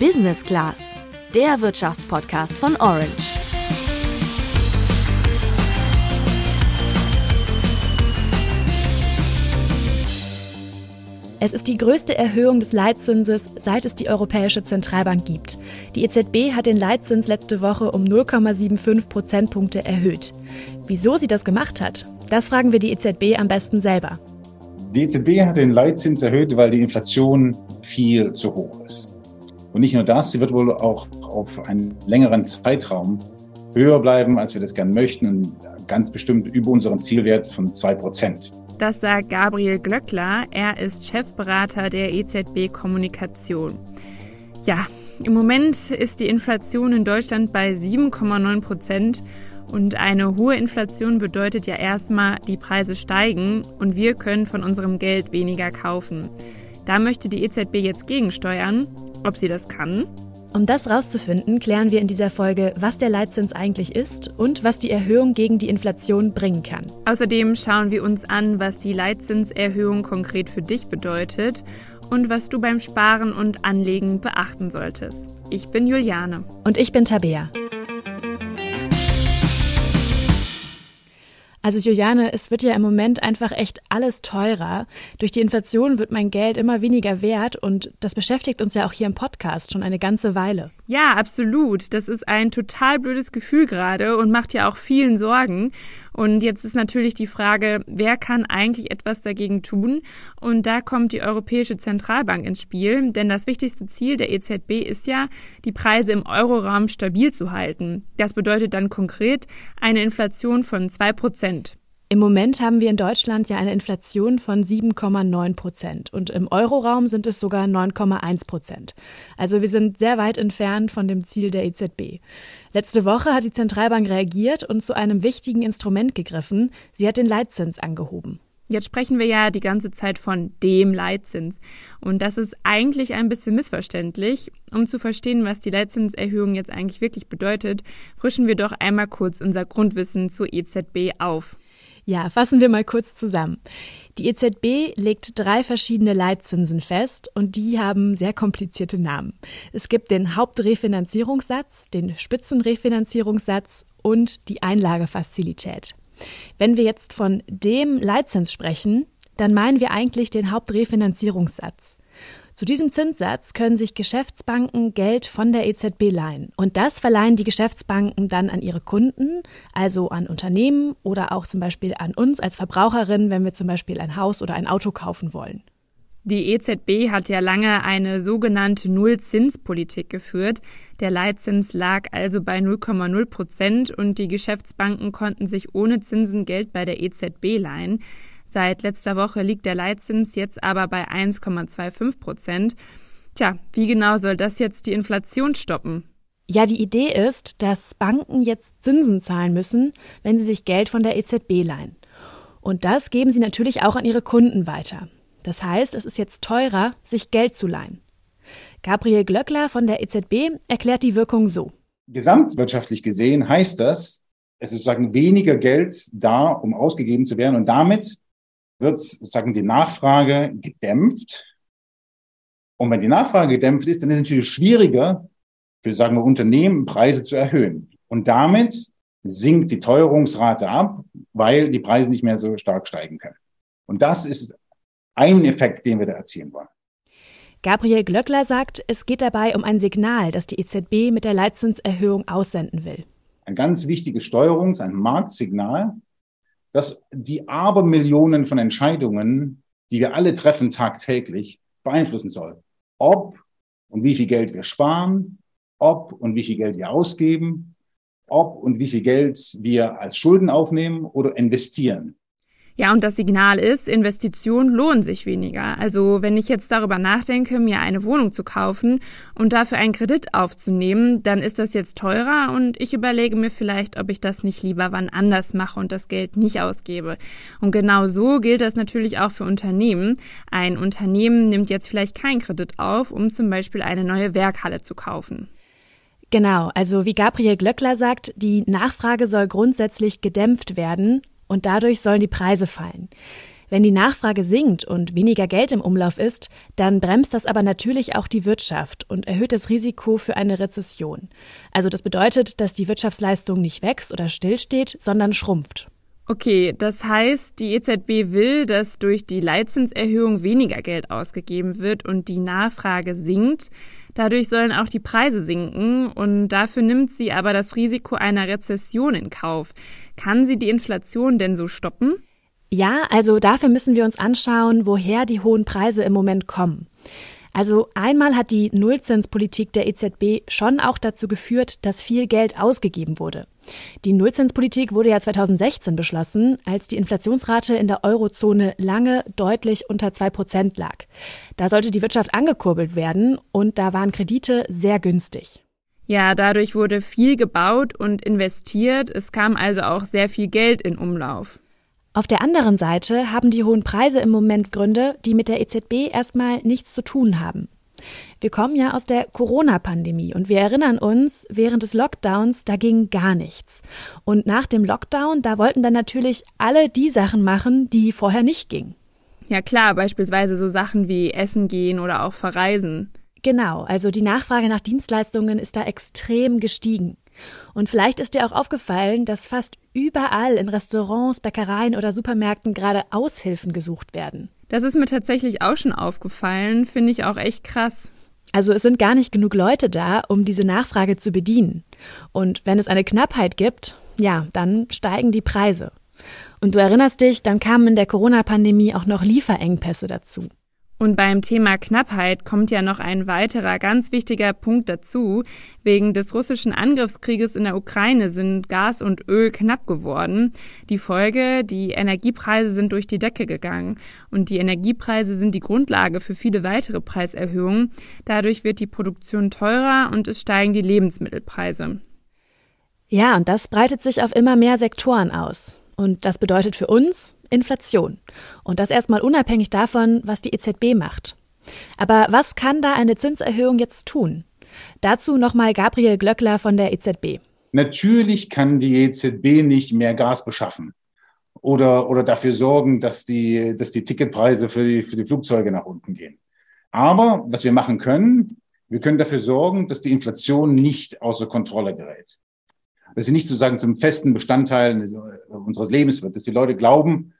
Business Class, der Wirtschaftspodcast von Orange. Es ist die größte Erhöhung des Leitzinses, seit es die Europäische Zentralbank gibt. Die EZB hat den Leitzins letzte Woche um 0,75 Prozentpunkte erhöht. Wieso sie das gemacht hat, das fragen wir die EZB am besten selber. Die EZB hat den Leitzins erhöht, weil die Inflation viel zu hoch ist. Und nicht nur das, sie wird wohl auch auf einen längeren Zeitraum höher bleiben, als wir das gern möchten und ganz bestimmt über unseren Zielwert von 2%. Das sagt Gabriel Glöckler. Er ist Chefberater der EZB Kommunikation. Ja, im Moment ist die Inflation in Deutschland bei 7,9 Prozent. Und eine hohe Inflation bedeutet ja erstmal, die Preise steigen und wir können von unserem Geld weniger kaufen. Da möchte die EZB jetzt gegensteuern. Ob sie das kann? Um das rauszufinden, klären wir in dieser Folge, was der Leitzins eigentlich ist und was die Erhöhung gegen die Inflation bringen kann. Außerdem schauen wir uns an, was die Leitzinserhöhung konkret für dich bedeutet und was du beim Sparen und Anlegen beachten solltest. Ich bin Juliane. Und ich bin Tabea. Also Juliane, es wird ja im Moment einfach echt alles teurer. Durch die Inflation wird mein Geld immer weniger wert und das beschäftigt uns ja auch hier im Podcast schon eine ganze Weile. Ja, absolut. Das ist ein total blödes Gefühl gerade und macht ja auch vielen Sorgen. Und jetzt ist natürlich die Frage, wer kann eigentlich etwas dagegen tun? Und da kommt die Europäische Zentralbank ins Spiel, denn das wichtigste Ziel der EZB ist ja, die Preise im Euroraum stabil zu halten. Das bedeutet dann konkret eine Inflation von zwei Prozent. Im Moment haben wir in Deutschland ja eine Inflation von 7,9 Prozent und im Euroraum sind es sogar 9,1 Prozent. Also wir sind sehr weit entfernt von dem Ziel der EZB. Letzte Woche hat die Zentralbank reagiert und zu einem wichtigen Instrument gegriffen. Sie hat den Leitzins angehoben. Jetzt sprechen wir ja die ganze Zeit von dem Leitzins. Und das ist eigentlich ein bisschen missverständlich. Um zu verstehen, was die Leitzinserhöhung jetzt eigentlich wirklich bedeutet, frischen wir doch einmal kurz unser Grundwissen zur EZB auf. Ja, fassen wir mal kurz zusammen. Die EZB legt drei verschiedene Leitzinsen fest und die haben sehr komplizierte Namen. Es gibt den Hauptrefinanzierungssatz, den Spitzenrefinanzierungssatz und die Einlagefazilität. Wenn wir jetzt von dem Leitzins sprechen, dann meinen wir eigentlich den Hauptrefinanzierungssatz. Zu diesem Zinssatz können sich Geschäftsbanken Geld von der EZB leihen. Und das verleihen die Geschäftsbanken dann an ihre Kunden, also an Unternehmen oder auch zum Beispiel an uns als Verbraucherin, wenn wir zum Beispiel ein Haus oder ein Auto kaufen wollen. Die EZB hat ja lange eine sogenannte Nullzinspolitik geführt. Der Leitzins lag also bei 0,0 Prozent und die Geschäftsbanken konnten sich ohne Zinsen Geld bei der EZB leihen. Seit letzter Woche liegt der Leitzins jetzt aber bei 1,25 Prozent. Tja, wie genau soll das jetzt die Inflation stoppen? Ja, die Idee ist, dass Banken jetzt Zinsen zahlen müssen, wenn sie sich Geld von der EZB leihen. Und das geben sie natürlich auch an ihre Kunden weiter. Das heißt, es ist jetzt teurer, sich Geld zu leihen. Gabriel Glöckler von der EZB erklärt die Wirkung so. Gesamtwirtschaftlich gesehen heißt das, es ist sozusagen weniger Geld da, um ausgegeben zu werden und damit wird sozusagen die Nachfrage gedämpft. Und wenn die Nachfrage gedämpft ist, dann ist es natürlich schwieriger für, sagen wir, Unternehmen Preise zu erhöhen. Und damit sinkt die Teuerungsrate ab, weil die Preise nicht mehr so stark steigen können. Und das ist ein Effekt, den wir da erzielen wollen. Gabriel Glöckler sagt, es geht dabei um ein Signal, das die EZB mit der Leitzinserhöhung aussenden will. Ein ganz wichtiges Steuerungs-, ein Marktsignal, dass die Abermillionen von Entscheidungen, die wir alle treffen tagtäglich, beeinflussen soll. Ob und wie viel Geld wir sparen, ob und wie viel Geld wir ausgeben, ob und wie viel Geld wir als Schulden aufnehmen oder investieren. Ja, und das Signal ist, Investitionen lohnen sich weniger. Also wenn ich jetzt darüber nachdenke, mir eine Wohnung zu kaufen und dafür einen Kredit aufzunehmen, dann ist das jetzt teurer und ich überlege mir vielleicht, ob ich das nicht lieber wann anders mache und das Geld nicht ausgebe. Und genau so gilt das natürlich auch für Unternehmen. Ein Unternehmen nimmt jetzt vielleicht keinen Kredit auf, um zum Beispiel eine neue Werkhalle zu kaufen. Genau, also wie Gabriel Glöckler sagt, die Nachfrage soll grundsätzlich gedämpft werden und dadurch sollen die Preise fallen. Wenn die Nachfrage sinkt und weniger Geld im Umlauf ist, dann bremst das aber natürlich auch die Wirtschaft und erhöht das Risiko für eine Rezession. Also das bedeutet, dass die Wirtschaftsleistung nicht wächst oder stillsteht, sondern schrumpft. Okay, das heißt, die EZB will, dass durch die Leitzinserhöhung weniger Geld ausgegeben wird und die Nachfrage sinkt. Dadurch sollen auch die Preise sinken und dafür nimmt sie aber das Risiko einer Rezession in Kauf. Kann sie die Inflation denn so stoppen? Ja, also dafür müssen wir uns anschauen, woher die hohen Preise im Moment kommen. Also einmal hat die Nullzinspolitik der EZB schon auch dazu geführt, dass viel Geld ausgegeben wurde. Die Nullzinspolitik wurde ja 2016 beschlossen, als die Inflationsrate in der Eurozone lange deutlich unter zwei Prozent lag. Da sollte die Wirtschaft angekurbelt werden und da waren Kredite sehr günstig. Ja, dadurch wurde viel gebaut und investiert. Es kam also auch sehr viel Geld in Umlauf. Auf der anderen Seite haben die hohen Preise im Moment Gründe, die mit der EZB erstmal nichts zu tun haben. Wir kommen ja aus der Corona-Pandemie und wir erinnern uns, während des Lockdowns, da ging gar nichts. Und nach dem Lockdown, da wollten dann natürlich alle die Sachen machen, die vorher nicht gingen. Ja klar, beispielsweise so Sachen wie Essen gehen oder auch verreisen. Genau, also die Nachfrage nach Dienstleistungen ist da extrem gestiegen. Und vielleicht ist dir auch aufgefallen, dass fast überall in Restaurants, Bäckereien oder Supermärkten gerade Aushilfen gesucht werden. Das ist mir tatsächlich auch schon aufgefallen, finde ich auch echt krass. Also es sind gar nicht genug Leute da, um diese Nachfrage zu bedienen. Und wenn es eine Knappheit gibt, ja, dann steigen die Preise. Und du erinnerst dich, dann kamen in der Corona-Pandemie auch noch Lieferengpässe dazu. Und beim Thema Knappheit kommt ja noch ein weiterer ganz wichtiger Punkt dazu. Wegen des russischen Angriffskrieges in der Ukraine sind Gas und Öl knapp geworden. Die Folge, die Energiepreise sind durch die Decke gegangen. Und die Energiepreise sind die Grundlage für viele weitere Preiserhöhungen. Dadurch wird die Produktion teurer und es steigen die Lebensmittelpreise. Ja, und das breitet sich auf immer mehr Sektoren aus. Und das bedeutet für uns Inflation. Und das erstmal unabhängig davon, was die EZB macht. Aber was kann da eine Zinserhöhung jetzt tun? Dazu nochmal Gabriel Glöckler von der EZB. Natürlich kann die EZB nicht mehr Gas beschaffen oder, oder dafür sorgen, dass die, dass die Ticketpreise für die, für die Flugzeuge nach unten gehen. Aber was wir machen können, wir können dafür sorgen, dass die Inflation nicht außer Kontrolle gerät dass sie nicht sozusagen zum festen Bestandteil unseres Lebens wird, dass die Leute glauben,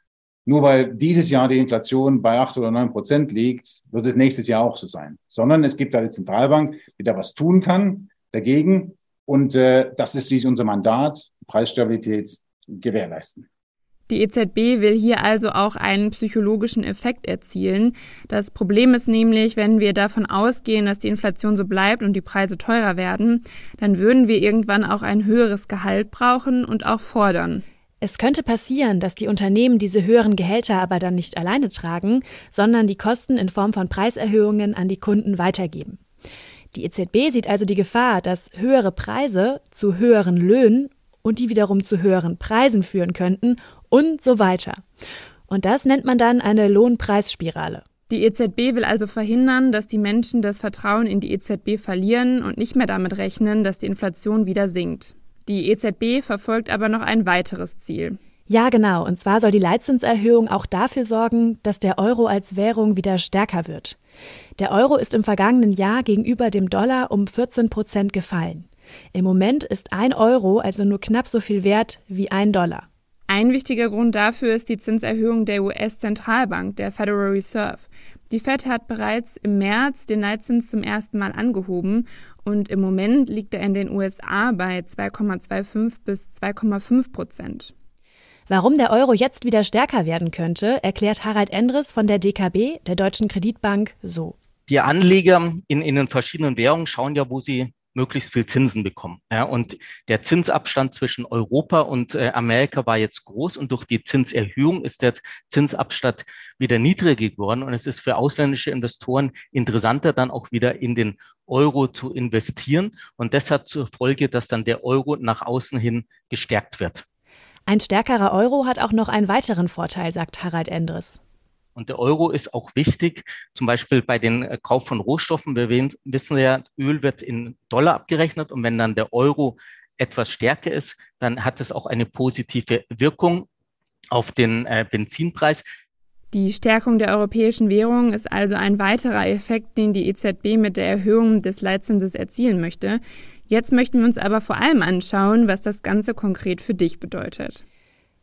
nur weil dieses Jahr die Inflation bei acht oder neun Prozent liegt, wird es nächstes Jahr auch so sein. Sondern es gibt da die Zentralbank, die da was tun kann dagegen. Und äh, das ist dies unser Mandat, Preisstabilität gewährleisten. Die EZB will hier also auch einen psychologischen Effekt erzielen. Das Problem ist nämlich, wenn wir davon ausgehen, dass die Inflation so bleibt und die Preise teurer werden, dann würden wir irgendwann auch ein höheres Gehalt brauchen und auch fordern. Es könnte passieren, dass die Unternehmen diese höheren Gehälter aber dann nicht alleine tragen, sondern die Kosten in Form von Preiserhöhungen an die Kunden weitergeben. Die EZB sieht also die Gefahr, dass höhere Preise zu höheren Löhnen und die wiederum zu höheren Preisen führen könnten und so weiter. Und das nennt man dann eine Lohnpreisspirale. Die EZB will also verhindern, dass die Menschen das Vertrauen in die EZB verlieren und nicht mehr damit rechnen, dass die Inflation wieder sinkt. Die EZB verfolgt aber noch ein weiteres Ziel. Ja, genau. Und zwar soll die Leitzinserhöhung auch dafür sorgen, dass der Euro als Währung wieder stärker wird. Der Euro ist im vergangenen Jahr gegenüber dem Dollar um 14 Prozent gefallen. Im Moment ist ein Euro also nur knapp so viel wert wie ein Dollar. Ein wichtiger Grund dafür ist die Zinserhöhung der US-Zentralbank, der Federal Reserve. Die Fed hat bereits im März den Leitzins zum ersten Mal angehoben und im Moment liegt er in den USA bei 2,25 bis 2,5 Prozent. Warum der Euro jetzt wieder stärker werden könnte, erklärt Harald Endres von der DKB, der Deutschen Kreditbank, so. Die Anleger in, in den verschiedenen Währungen schauen ja, wo sie möglichst viel Zinsen bekommen. Ja, und der Zinsabstand zwischen Europa und äh, Amerika war jetzt groß und durch die Zinserhöhung ist der Zinsabstand wieder niedriger geworden und es ist für ausländische Investoren interessanter, dann auch wieder in den Euro zu investieren und das hat zur Folge, dass dann der Euro nach außen hin gestärkt wird. Ein stärkerer Euro hat auch noch einen weiteren Vorteil, sagt Harald Endres. Und der Euro ist auch wichtig, zum Beispiel bei den äh, Kauf von Rohstoffen. Wir wissen ja, Öl wird in Dollar abgerechnet und wenn dann der Euro etwas stärker ist, dann hat es auch eine positive Wirkung auf den äh, Benzinpreis. Die Stärkung der europäischen Währung ist also ein weiterer Effekt, den die EZB mit der Erhöhung des Leitzinses erzielen möchte. Jetzt möchten wir uns aber vor allem anschauen, was das Ganze konkret für dich bedeutet.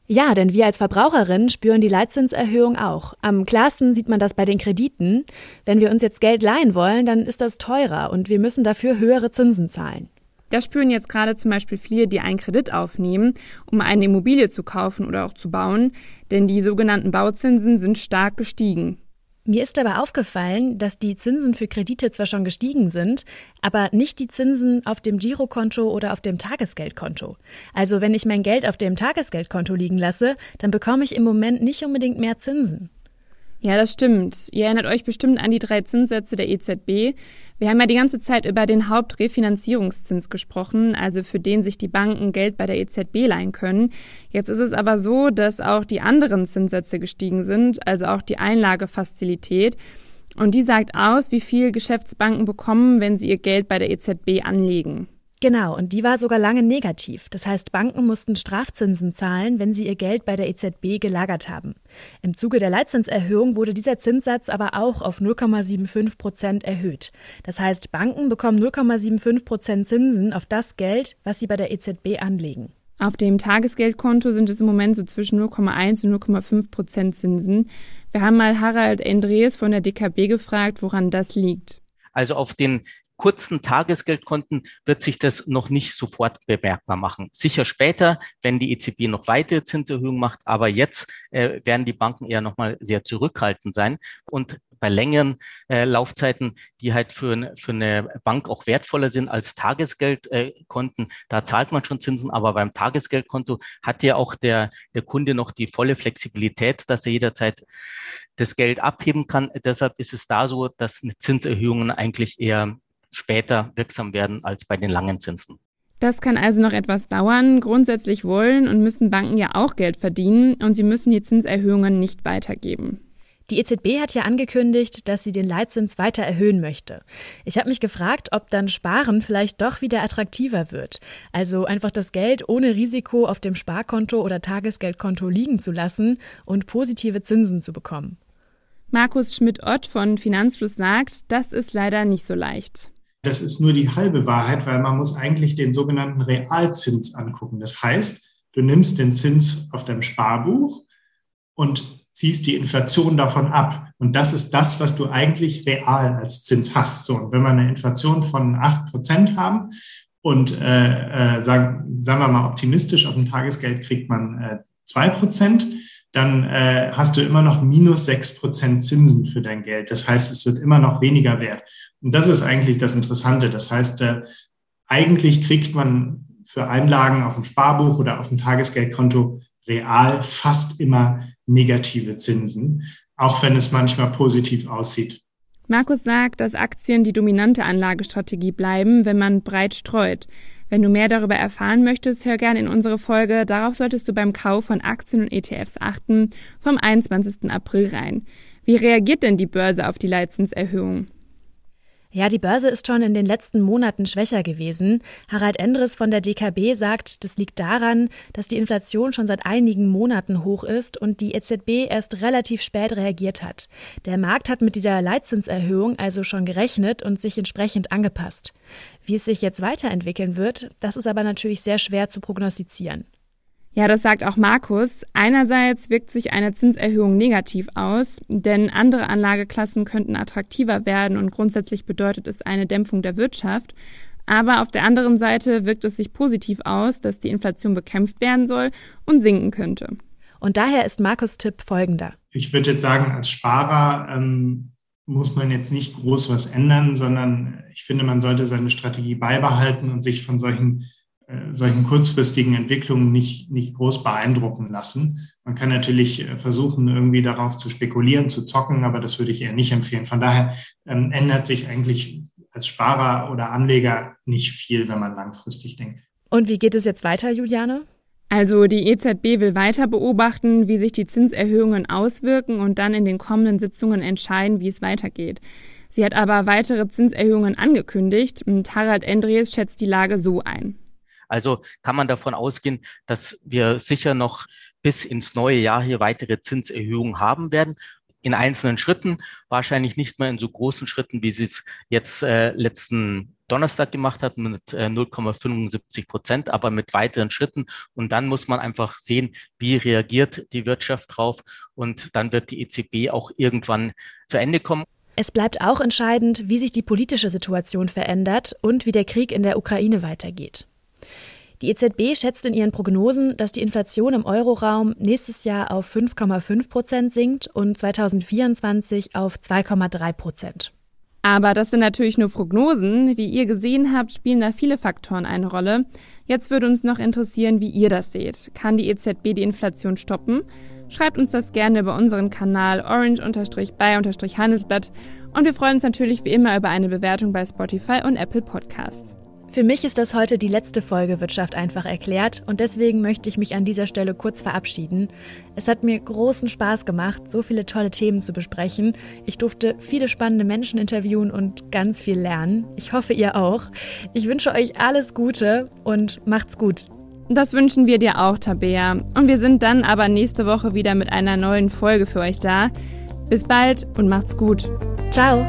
Ja, denn wir als Verbraucherinnen spüren die Leitzinserhöhung auch. Am klarsten sieht man das bei den Krediten. Wenn wir uns jetzt Geld leihen wollen, dann ist das teurer und wir müssen dafür höhere Zinsen zahlen. Das spüren jetzt gerade zum Beispiel viele, die einen Kredit aufnehmen, um eine Immobilie zu kaufen oder auch zu bauen, denn die sogenannten Bauzinsen sind stark gestiegen. Mir ist aber aufgefallen, dass die Zinsen für Kredite zwar schon gestiegen sind, aber nicht die Zinsen auf dem Girokonto oder auf dem Tagesgeldkonto. Also wenn ich mein Geld auf dem Tagesgeldkonto liegen lasse, dann bekomme ich im Moment nicht unbedingt mehr Zinsen. Ja, das stimmt. Ihr erinnert euch bestimmt an die drei Zinssätze der EZB. Wir haben ja die ganze Zeit über den Hauptrefinanzierungszins gesprochen, also für den sich die Banken Geld bei der EZB leihen können. Jetzt ist es aber so, dass auch die anderen Zinssätze gestiegen sind, also auch die Einlagefazilität. Und die sagt aus, wie viel Geschäftsbanken bekommen, wenn sie ihr Geld bei der EZB anlegen. Genau, und die war sogar lange negativ. Das heißt, Banken mussten Strafzinsen zahlen, wenn sie ihr Geld bei der EZB gelagert haben. Im Zuge der Leitzinserhöhung wurde dieser Zinssatz aber auch auf 0,75 Prozent erhöht. Das heißt, Banken bekommen 0,75 Prozent Zinsen auf das Geld, was sie bei der EZB anlegen. Auf dem Tagesgeldkonto sind es im Moment so zwischen 0,1 und 0,5 Prozent Zinsen. Wir haben mal Harald Endres von der DKB gefragt, woran das liegt. Also auf den kurzen Tagesgeldkonten wird sich das noch nicht sofort bemerkbar machen. Sicher später, wenn die EZB noch weitere Zinserhöhungen macht, aber jetzt äh, werden die Banken eher nochmal sehr zurückhaltend sein. Und bei längeren äh, Laufzeiten, die halt für, für eine Bank auch wertvoller sind als Tagesgeldkonten, äh, da zahlt man schon Zinsen, aber beim Tagesgeldkonto hat ja auch der, der Kunde noch die volle Flexibilität, dass er jederzeit das Geld abheben kann. Deshalb ist es da so, dass Zinserhöhungen eigentlich eher später wirksam werden als bei den langen Zinsen. Das kann also noch etwas dauern. Grundsätzlich wollen und müssen Banken ja auch Geld verdienen und sie müssen die Zinserhöhungen nicht weitergeben. Die EZB hat ja angekündigt, dass sie den Leitzins weiter erhöhen möchte. Ich habe mich gefragt, ob dann Sparen vielleicht doch wieder attraktiver wird. Also einfach das Geld ohne Risiko auf dem Sparkonto oder Tagesgeldkonto liegen zu lassen und positive Zinsen zu bekommen. Markus Schmidt-Ott von Finanzfluss sagt, das ist leider nicht so leicht. Das ist nur die halbe Wahrheit, weil man muss eigentlich den sogenannten Realzins angucken. Das heißt, du nimmst den Zins auf deinem Sparbuch und ziehst die Inflation davon ab. Und das ist das, was du eigentlich real als Zins hast. So, und wenn wir eine Inflation von acht Prozent haben und äh, äh, sagen, sagen wir mal optimistisch, auf dem Tagesgeld kriegt man äh, zwei äh, Prozent, dann äh, hast du immer noch minus sechs Prozent Zinsen für dein Geld. Das heißt, es wird immer noch weniger wert. Und das ist eigentlich das Interessante. Das heißt, äh, eigentlich kriegt man für Einlagen auf dem Sparbuch oder auf dem Tagesgeldkonto real fast immer negative Zinsen, auch wenn es manchmal positiv aussieht. Markus sagt, dass Aktien die dominante Anlagestrategie bleiben, wenn man breit streut. Wenn du mehr darüber erfahren möchtest, hör gerne in unsere Folge. Darauf solltest du beim Kauf von Aktien und ETFs achten, vom 21. April rein. Wie reagiert denn die Börse auf die Leitzinserhöhung? Ja, die Börse ist schon in den letzten Monaten schwächer gewesen. Harald Endres von der DKB sagt, das liegt daran, dass die Inflation schon seit einigen Monaten hoch ist und die EZB erst relativ spät reagiert hat. Der Markt hat mit dieser Leitzinserhöhung also schon gerechnet und sich entsprechend angepasst. Wie es sich jetzt weiterentwickeln wird, das ist aber natürlich sehr schwer zu prognostizieren. Ja, das sagt auch Markus. Einerseits wirkt sich eine Zinserhöhung negativ aus, denn andere Anlageklassen könnten attraktiver werden und grundsätzlich bedeutet es eine Dämpfung der Wirtschaft. Aber auf der anderen Seite wirkt es sich positiv aus, dass die Inflation bekämpft werden soll und sinken könnte. Und daher ist Markus Tipp folgender. Ich würde jetzt sagen, als Sparer ähm, muss man jetzt nicht groß was ändern, sondern ich finde, man sollte seine Strategie beibehalten und sich von solchen äh, solchen kurzfristigen Entwicklungen nicht, nicht groß beeindrucken lassen. Man kann natürlich äh, versuchen, irgendwie darauf zu spekulieren, zu zocken, aber das würde ich eher nicht empfehlen. Von daher ähm, ändert sich eigentlich als Sparer oder Anleger nicht viel, wenn man langfristig denkt. Und wie geht es jetzt weiter, Juliane? Also die EZB will weiter beobachten, wie sich die Zinserhöhungen auswirken und dann in den kommenden Sitzungen entscheiden, wie es weitergeht. Sie hat aber weitere Zinserhöhungen angekündigt und Harald Endres schätzt die Lage so ein. Also kann man davon ausgehen, dass wir sicher noch bis ins neue Jahr hier weitere Zinserhöhungen haben werden in einzelnen Schritten, wahrscheinlich nicht mehr in so großen Schritten, wie sie es jetzt äh, letzten Donnerstag gemacht hat mit äh, 0,75 Prozent, aber mit weiteren Schritten. Und dann muss man einfach sehen, wie reagiert die Wirtschaft drauf. Und dann wird die EZB auch irgendwann zu Ende kommen. Es bleibt auch entscheidend, wie sich die politische Situation verändert und wie der Krieg in der Ukraine weitergeht. Die EZB schätzt in ihren Prognosen, dass die Inflation im Euroraum nächstes Jahr auf 5,5 Prozent sinkt und 2024 auf 2,3 Prozent. Aber das sind natürlich nur Prognosen. Wie ihr gesehen habt, spielen da viele Faktoren eine Rolle. Jetzt würde uns noch interessieren, wie ihr das seht. Kann die EZB die Inflation stoppen? Schreibt uns das gerne über unseren Kanal orange-by-handelsblatt und wir freuen uns natürlich wie immer über eine Bewertung bei Spotify und Apple Podcasts. Für mich ist das heute die letzte Folge Wirtschaft einfach erklärt und deswegen möchte ich mich an dieser Stelle kurz verabschieden. Es hat mir großen Spaß gemacht, so viele tolle Themen zu besprechen. Ich durfte viele spannende Menschen interviewen und ganz viel lernen. Ich hoffe, ihr auch. Ich wünsche euch alles Gute und macht's gut. Das wünschen wir dir auch, Tabea. Und wir sind dann aber nächste Woche wieder mit einer neuen Folge für euch da. Bis bald und macht's gut. Ciao.